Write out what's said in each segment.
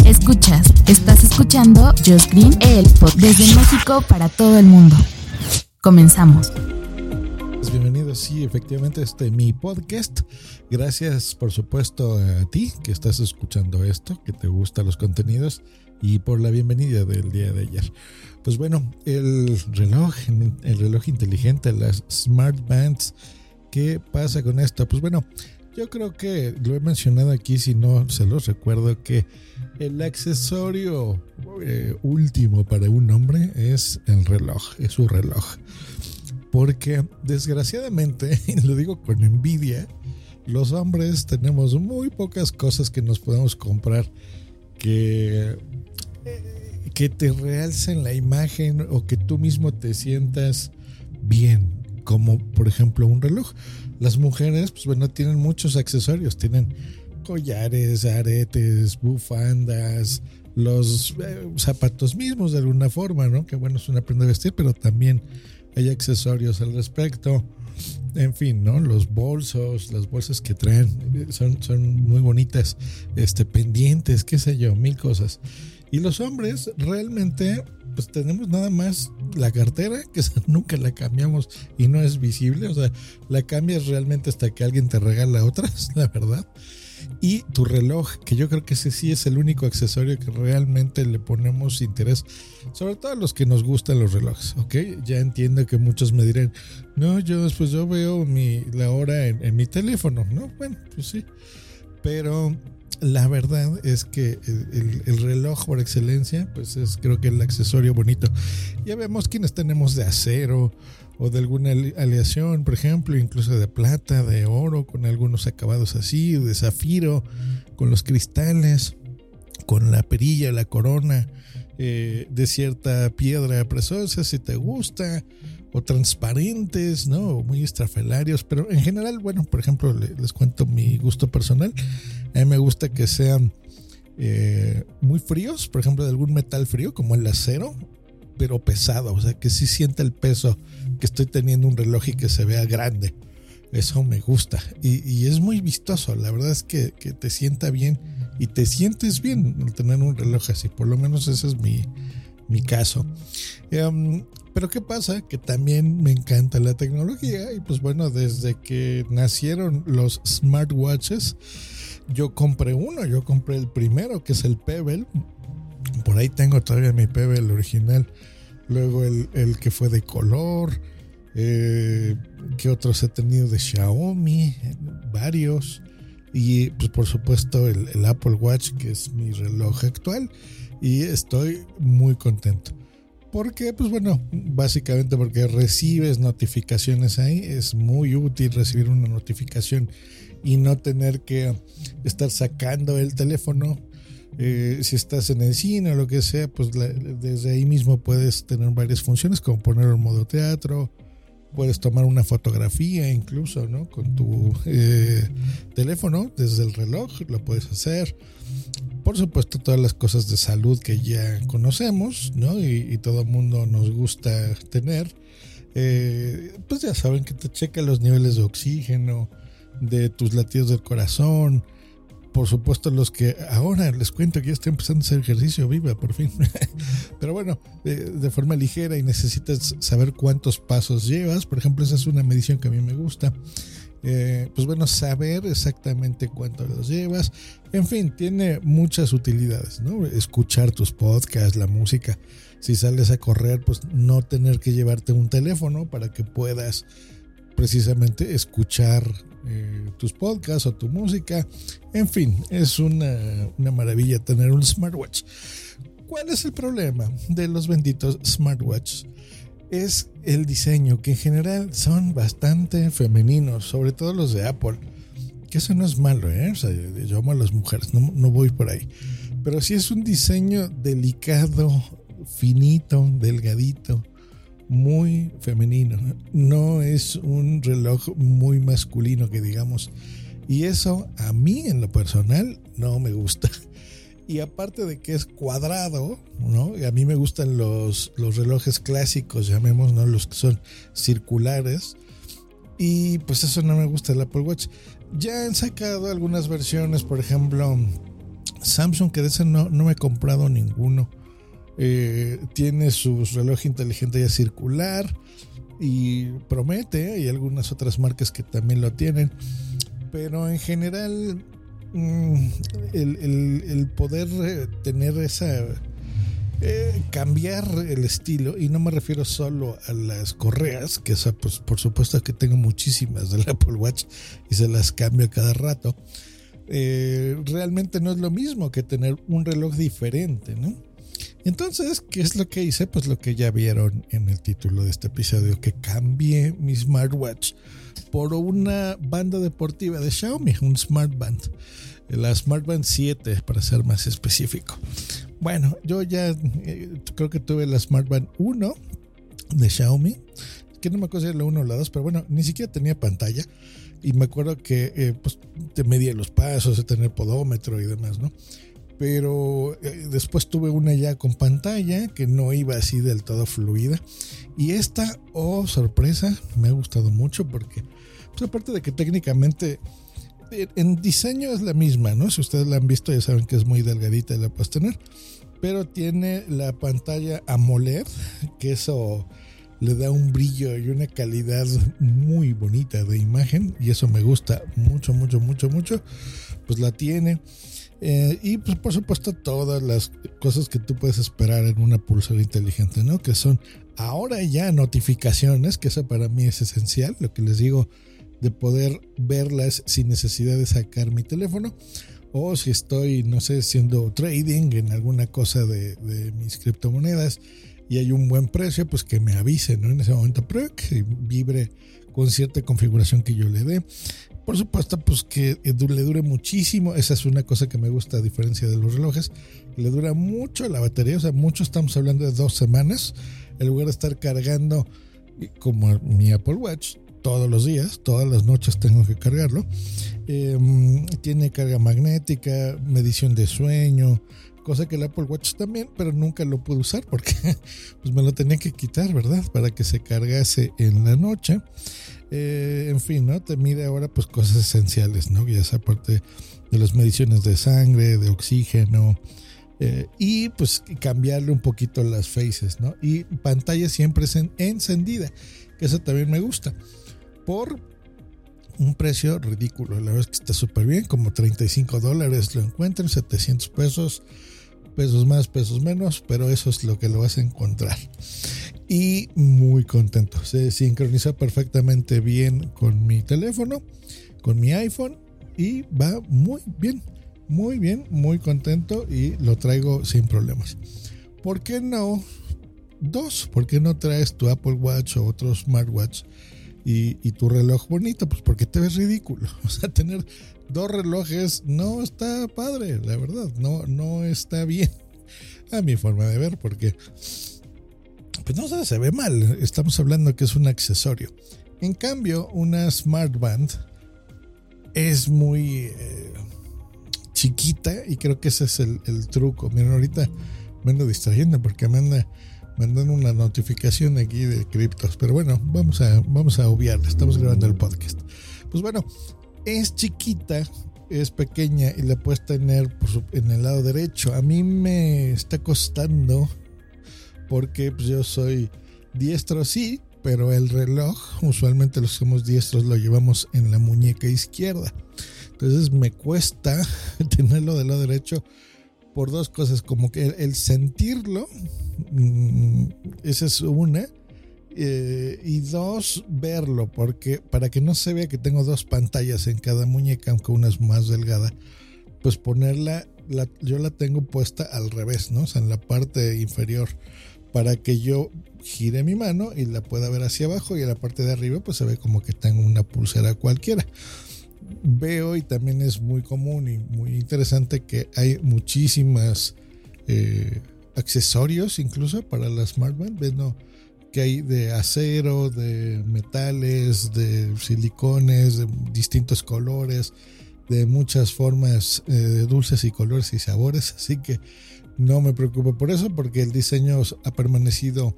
Escuchas, estás escuchando Just Green, el podcast desde México para todo el mundo. Comenzamos. Bienvenidos, sí, efectivamente, este mi podcast. Gracias, por supuesto, a ti que estás escuchando esto, que te gustan los contenidos y por la bienvenida del día de ayer. Pues bueno, el reloj, el reloj inteligente, las smart bands, ¿qué pasa con esto? Pues bueno, yo creo que lo he mencionado aquí, si no se los recuerdo, que el accesorio eh, último para un hombre es el reloj, es su reloj. Porque desgraciadamente, y lo digo con envidia, los hombres tenemos muy pocas cosas que nos podemos comprar que, que te realcen la imagen o que tú mismo te sientas bien, como por ejemplo un reloj. Las mujeres, pues bueno, tienen muchos accesorios, tienen collares, aretes, bufandas, los eh, zapatos mismos de alguna forma, ¿no? Que bueno, es una prenda de vestir, pero también hay accesorios al respecto. En fin, ¿no? Los bolsos, las bolsas que traen eh, son, son muy bonitas, este, pendientes, qué sé yo, mil cosas. Y los hombres realmente pues tenemos nada más la cartera, que nunca la cambiamos y no es visible, o sea, la cambias realmente hasta que alguien te regala otras, la verdad. Y tu reloj, que yo creo que ese sí es el único accesorio que realmente le ponemos interés, sobre todo a los que nos gustan los relojes, ¿ok? Ya entiendo que muchos me dirán, no, yo después yo veo mi, la hora en, en mi teléfono, ¿no? Bueno, pues sí, pero la verdad es que el, reloj por excelencia, pues es creo que el accesorio bonito. Ya vemos quienes tenemos de acero o de alguna aleación, por ejemplo, incluso de plata, de oro, con algunos acabados así, de zafiro, con los cristales, con la perilla, la corona, eh, de cierta piedra preciosa, si te gusta, o transparentes, ¿no? muy estrafelarios, pero en general, bueno, por ejemplo, les, cuento mi gusto personal. A mí me gusta que sean eh, muy fríos, por ejemplo, de algún metal frío, como el acero, pero pesado, o sea, que sí sienta el peso que estoy teniendo un reloj y que se vea grande. Eso me gusta. Y, es muy vistoso. La verdad es que, te sienta bien y te sientes bien al tener un reloj así. Por lo menos ese es mi, mi caso. Em, pero ¿qué pasa? Que también me encanta la tecnología y pues bueno, desde que nacieron los smartwatches, yo compré uno, yo compré el primero, que es el Pebble. Por ahí tengo todavía mi Pebble original. Luego el, que fue de color. Eh, que otros he tenido de Xiaomi, varios. Y pues por supuesto el, el Apple Watch, que es mi reloj actual. Y estoy muy contento. Porque, pues bueno, básicamente porque recibes notificaciones ahí. Es muy útil recibir una notificación y no tener que estar sacando el teléfono. Eh, si estás en el cine o lo que sea, pues desde ahí mismo puedes tener varias funciones, como poner en modo teatro, puedes tomar una fotografía incluso, ¿no? Con tu eh, teléfono, desde el reloj, lo puedes hacer por supuesto todas las cosas de salud que ya conocemos, ¿no? Y, todo el mundo nos gusta tener. Eh, pues ya saben que te checa los niveles de oxígeno, de tus latidos del corazón. Por supuesto, los que ahora les cuento que ya estoy empezando a hacer ejercicio viva, por fin. Pero bueno, de, forma ligera y necesitas saber cuántos pasos llevas. Por ejemplo, esa es una medición que a mí me gusta. Eh, pues bueno, saber exactamente cuánto los llevas. En fin, tiene muchas utilidades, ¿no? Escuchar tus podcasts, la música. Si sales a correr, pues no tener que llevarte un teléfono para que puedas precisamente escuchar eh, tus podcasts o tu música. En fin, es una, una maravilla tener un smartwatch. ¿Cuál es el problema de los benditos smartwatches? es el diseño, que en general son bastante femeninos, sobre todo los de Apple. Que eso no es malo, ¿eh? Yo amo a las mujeres, no, no voy por ahí. Pero sí es un diseño delicado, finito, delgadito, muy femenino. No es un reloj muy masculino que digamos. Y eso a mí en lo personal no me gusta. Y aparte de que es cuadrado, ¿no? A mí me gustan los, los relojes clásicos, llamemos, ¿no? Los que son circulares. Y pues eso no me gusta el Apple Watch. Ya han sacado algunas versiones, por ejemplo, Samsung, que de ese no, no me he comprado ninguno. Eh, tiene su reloj inteligente ya circular y promete, hay algunas otras marcas que también lo tienen, pero en general mm, el, poder eh, tener esa... Eh, cambiar el estilo y no me refiero solo a las correas que esa, pues por supuesto que tengo muchísimas del Apple Watch y se las cambio cada rato realmente no es lo mismo que tener un reloj diferente ¿no? Entonces, ¿qué es lo que hice? Pues lo que ya vieron en el título de este episodio, que cambié mi smartwatch por una banda deportiva de Xiaomi, un smartband, la Smartband 7 para ser más específico. Bueno, yo ya eh, creo que tuve la Smartband 1 de Xiaomi, que no me acuerdo si era la 1 o la 2, pero bueno, ni siquiera tenía pantalla. Y me acuerdo que eh, pues, te medía los pasos, de tener podómetro y demás, ¿no? Pero eh, después tuve una ya con pantalla que no iba así del todo fluida. Y esta, oh sorpresa, me ha gustado mucho porque, pues aparte de que técnicamente en diseño es la misma, ¿no? Si ustedes la han visto ya saben que es muy delgadita y la puedes tener. Pero tiene la pantalla AMOLED, que eso le da un brillo y una calidad muy bonita de imagen. Y eso me gusta mucho, mucho, mucho, mucho. Pues la tiene. Eh, y pues por supuesto todas las cosas que tú puedes esperar en una pulsera inteligente, ¿no? Que son ahora ya notificaciones, que eso para mí es esencial, lo que les digo, de poder verlas sin necesidad de sacar mi teléfono. O si estoy, no sé, haciendo trading en alguna cosa de, de mis criptomonedas y hay un buen precio, pues que me avise, ¿no? En ese momento, pero que vibre con cierta configuración que yo le dé. Por supuesto, pues que le dure muchísimo. Esa es una cosa que me gusta a diferencia de los relojes. Le dura mucho la batería, o sea, mucho estamos hablando de dos semanas. En lugar de estar cargando como mi Apple Watch todos los días, todas las noches tengo que cargarlo. Em, tiene carga magnética, medición de sueño, cosa que el Apple Watch también, pero nunca lo pude usar porque pues me lo tenía que quitar, ¿verdad? Para que se cargase en la noche. Eh, en fin, ¿no? Te mide ahora pues cosas esenciales, ¿no? Ya es aparte de las mediciones de sangre, de oxígeno, eh, y pues cambiarle un poquito las faces, ¿no? Y pantalla siempre encendida, que eso también me gusta. Por un precio ridículo, la verdad es que está súper bien, como 35 dólares lo encuentran, 700 pesos, pesos más, pesos menos, pero eso es lo que lo vas a encontrar y muy contento. Se sincroniza perfectamente bien con mi teléfono, con mi iPhone y va muy bien, muy bien, muy contento y lo traigo sin problemas. ¿Por qué no? Dos, ¿por qué no traes tu Apple Watch o otro smartwatch y, y tu reloj bonito? Pues porque te ves ridículo. O sea, tener dos relojes no está padre, la verdad, no, no está bien a mi forma de ver, porque pues no sé, se ve mal. Estamos hablando que es un accesorio. En cambio, una Smart Band es muy eh, chiquita y creo que ese es el, truco. Miren, ahorita me ando distrayendo porque me anda mandando una notificación aquí de criptos. Pero bueno, vamos a, vamos a obviarla. Estamos grabando el podcast. Pues bueno, es chiquita, es pequeña y la puedes tener en el lado derecho. A mí me está costando porque pues, yo soy diestro, sí, pero el reloj, usualmente los que somos diestros lo llevamos en la muñeca izquierda. Entonces me cuesta tenerlo del lado derecho por dos cosas, como que el, sentirlo, mm, esa es una, eh, y dos, verlo, porque para que no se vea que tengo dos pantallas en cada muñeca, aunque una es más delgada, pues ponerla, yo la tengo puesta al revés, ¿no? O sea, en la parte inferior para que yo gire mi mano y la pueda ver hacia abajo y en la parte de arriba pues se ve como que tengo una pulsera cualquiera. veo y también es muy común y muy interesante que hay muchísimas eh, accesorios incluso para la smartband. Viendo que hay de acero, de metales, de silicones, de distintos colores, de muchas formas eh, de dulces y colores y sabores. Así que no me preocupo por eso porque el diseño ha permanecido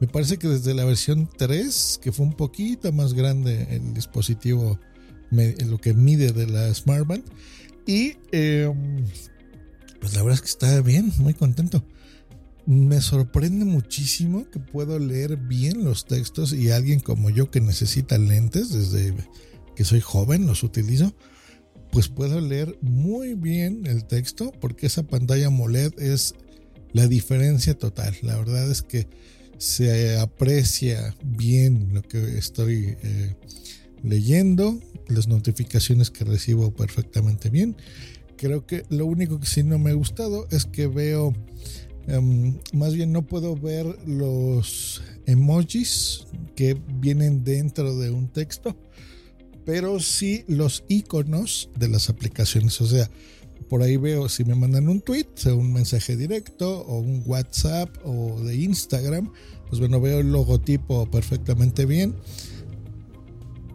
me parece que desde la versión 3, que fue un poquito más grande el dispositivo, lo que mide de la Smartband. Y em, pues la verdad es que está bien, muy contento. Me sorprende muchísimo que puedo leer bien los textos y alguien como yo que necesita lentes desde que soy joven los utilizo, pues puedo leer muy bien el texto porque esa pantalla AMOLED es la diferencia total. La verdad es que se aprecia bien lo que estoy eh, leyendo, las notificaciones que recibo perfectamente bien. Creo que lo único que sí no me ha gustado es que veo, em, más bien no puedo ver los emojis que vienen dentro de un texto, pero sí los iconos de las aplicaciones. O sea, por ahí veo si me mandan un tweet, un mensaje directo o un WhatsApp o de Instagram, pues bueno, veo el logotipo perfectamente bien.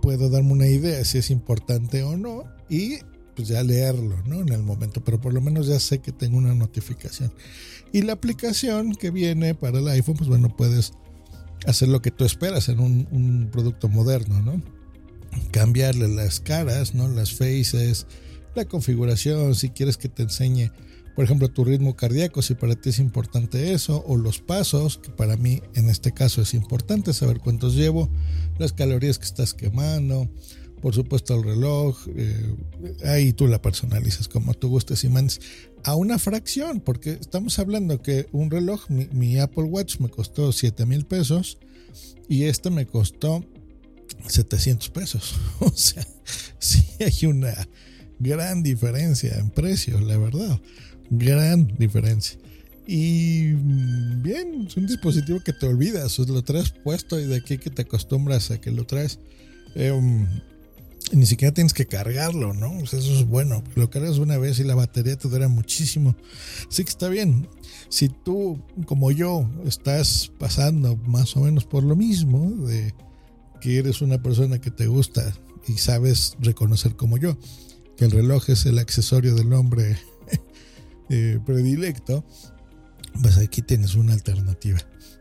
Puedo darme una idea si es importante o no y pues ya leerlo, ¿no? En el momento, pero por lo menos ya sé que tengo una notificación. Y la aplicación que viene para el iPhone, pues bueno, puedes hacer lo que tú esperas en un, un producto moderno, ¿no? Cambiarle las caras, ¿no? Las faces, la configuración, si quieres que te enseñe, por ejemplo, tu ritmo cardíaco, si para ti es importante eso, o los pasos, que para mí en este caso es importante saber cuántos llevo, las calorías que estás quemando, por supuesto el reloj, eh, ahí tú la personalizas como tú gustes y mandes a una fracción, porque estamos hablando que un reloj, mi, Apple Watch me costó 7 mil pesos y este me costó 700 pesos. O sea, sí hay una gran diferencia en precios, la verdad. Gran diferencia. Y mm, bien, es un dispositivo que te olvidas, lo traes puesto y de aquí que te acostumbras a que lo traes. Ni siquiera tienes que cargarlo, ¿no? eso es bueno. Lo cargas una vez y la batería te dura muchísimo. Así que está bien. Si tú, como yo, estás pasando más o menos por lo mismo, de que eres una persona que te gusta y sabes reconocer como yo, que el reloj es el accesorio del hombre eh, predilecto, pues aquí tienes una alternativa.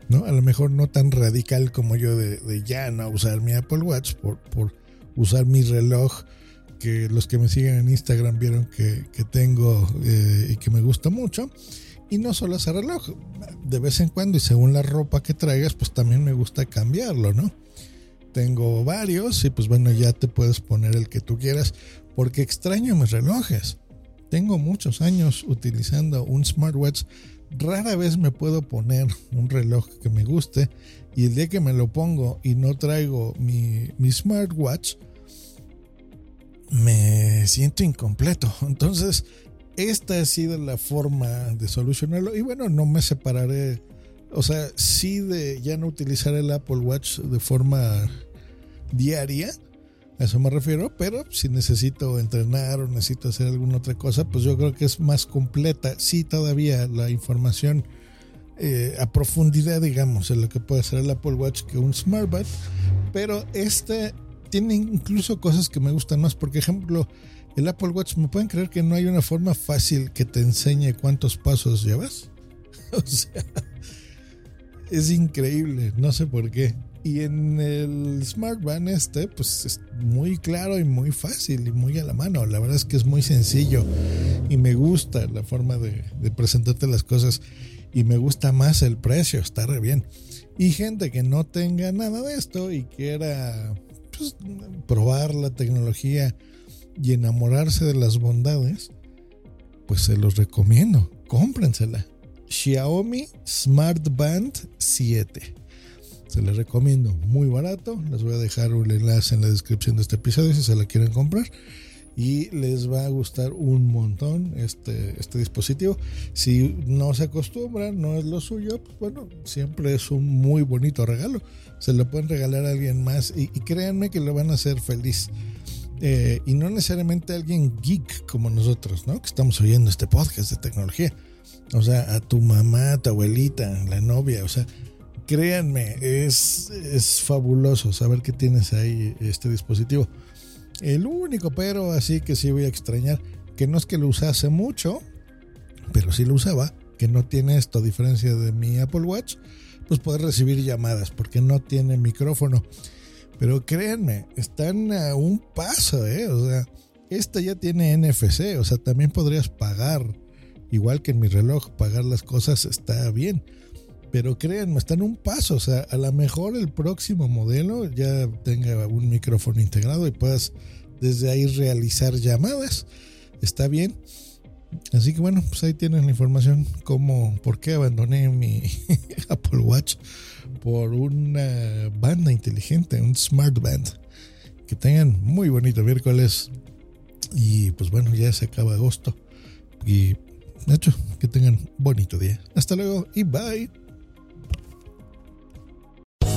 ¿no? A lo mejor no tan radical como yo de, ya no usar mi Apple Watch por, por, usar mi reloj que los que me siguen en Instagram vieron que, tengo eh, y que me gusta mucho. Y no solo ese reloj, de vez en cuando y según la ropa que traigas, pues también me gusta cambiarlo, ¿no? Tengo varios y pues bueno, ya te puedes poner el que tú quieras porque extraño mis relojes. Tengo muchos años utilizando un smartwatch. Rara vez me puedo poner un reloj que me guste y el día que me lo pongo y no traigo mi, mi smartwatch, me siento incompleto. Entonces, esta ha sido la forma de solucionarlo. Y bueno, no me separaré. O sea, sí de ya no utilizar el Apple Watch de forma diaria a eso me refiero, pero si necesito entrenar o necesito hacer alguna otra cosa, pues yo creo que es más completa. Sí, todavía la información eh, a profundidad, digamos, en lo que puede hacer el Apple Watch que un Smartband, pero este tiene incluso cosas que me gustan más. Por ejemplo, el Apple Watch, ¿me pueden creer que no hay una forma fácil que te enseñe cuántos pasos llevas? o sea, es increíble, no sé por qué. Y en el Smart Band este, pues es muy claro y muy fácil y muy a la mano. La verdad es que es muy sencillo y me gusta la forma de, presentarte las cosas y me gusta más el precio, está re bien. Y gente que no tenga nada de esto y quiera pues, probar la tecnología y enamorarse de las bondades, pues se los recomiendo, cómprensela. Xiaomi Smart Band 7 se les recomiendo, muy barato. Les voy a dejar un enlace en la descripción de este episodio si se la quieren comprar. Y les va a gustar un montón este, este dispositivo. Si no se acostumbran, no es lo suyo, pues bueno, siempre es un muy bonito regalo. Se lo pueden regalar a alguien más y, créanme que lo van a hacer feliz. Eh, y no necesariamente alguien geek como nosotros, ¿no? Que estamos oyendo este podcast de tecnología. O sea, a tu mamá, a tu abuelita, la novia, o sea, créanme, es, es fabuloso saber que tienes ahí este dispositivo. El único pero así que sí voy a extrañar, que no es que lo usase mucho, pero sí lo usaba, que no tiene esto, a diferencia de mi Apple Watch, pues poder recibir llamadas, porque no tiene micrófono. Pero créanme, están a un paso, ¿eh? O sea, esta ya tiene NFC, o sea, también podrías pagar, igual que en mi reloj, pagar las cosas está bien. Pero créanme, están un paso, o sea, a lo mejor el próximo modelo ya tenga un micrófono integrado y puedas desde ahí realizar llamadas. Está bien. Así que bueno, pues ahí tienen la información, cómo, por qué abandoné mi Apple Watch por una banda inteligente, un smart band. Que tengan muy bonito miércoles. Y pues bueno, ya se acaba agosto. Y de hecho, que tengan bonito día. Hasta luego y bye.